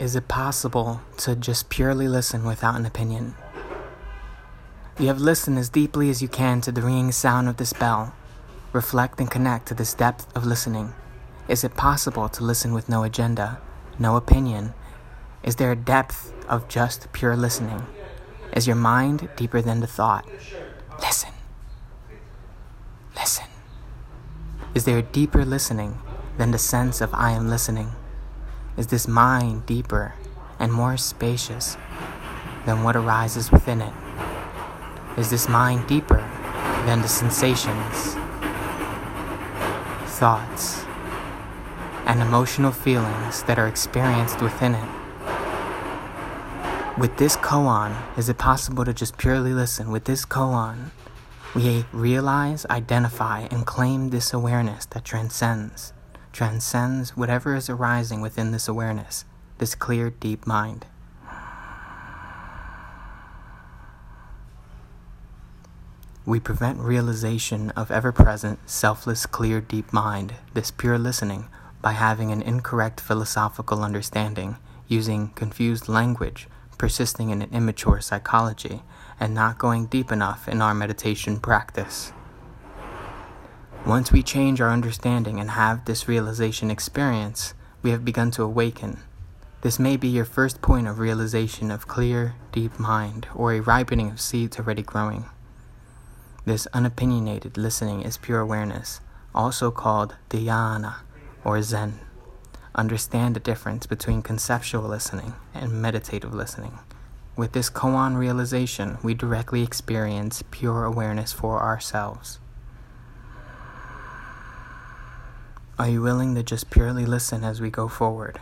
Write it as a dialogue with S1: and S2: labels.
S1: Is it possible to just purely listen without an opinion? You have listened as deeply as you can to the ringing sound of this bell. Reflect and connect to this depth of listening. Is it possible to listen with no agenda, no opinion? Is there a depth of just pure listening? Is your mind deeper than the thought? Listen. Listen. Is there a deeper listening than the sense of I am listening? Is this mind deeper and more spacious than what arises within it? Is this mind deeper than the sensations, thoughts, and emotional feelings that are experienced within it? With this koan, is it possible to just purely listen? With this koan, we realize, identify, and claim this awareness that transcends transcends whatever is arising within this awareness, this clear, deep mind. We prevent realization of ever present, selfless, clear, deep mind, this pure listening, by having an incorrect philosophical understanding, using confused language, persisting in an immature psychology, and not going deep enough in our meditation practice. Once we change our understanding and have this realization experience, we have begun to awaken. This may be your first point of realization of clear, deep mind, or a ripening of seeds already growing. This unopinionated listening is pure awareness, also called dhyana or Zen. Understand the difference between conceptual listening and meditative listening. With this koan realization, we directly experience pure awareness for ourselves. Are you willing to just purely listen as we go forward?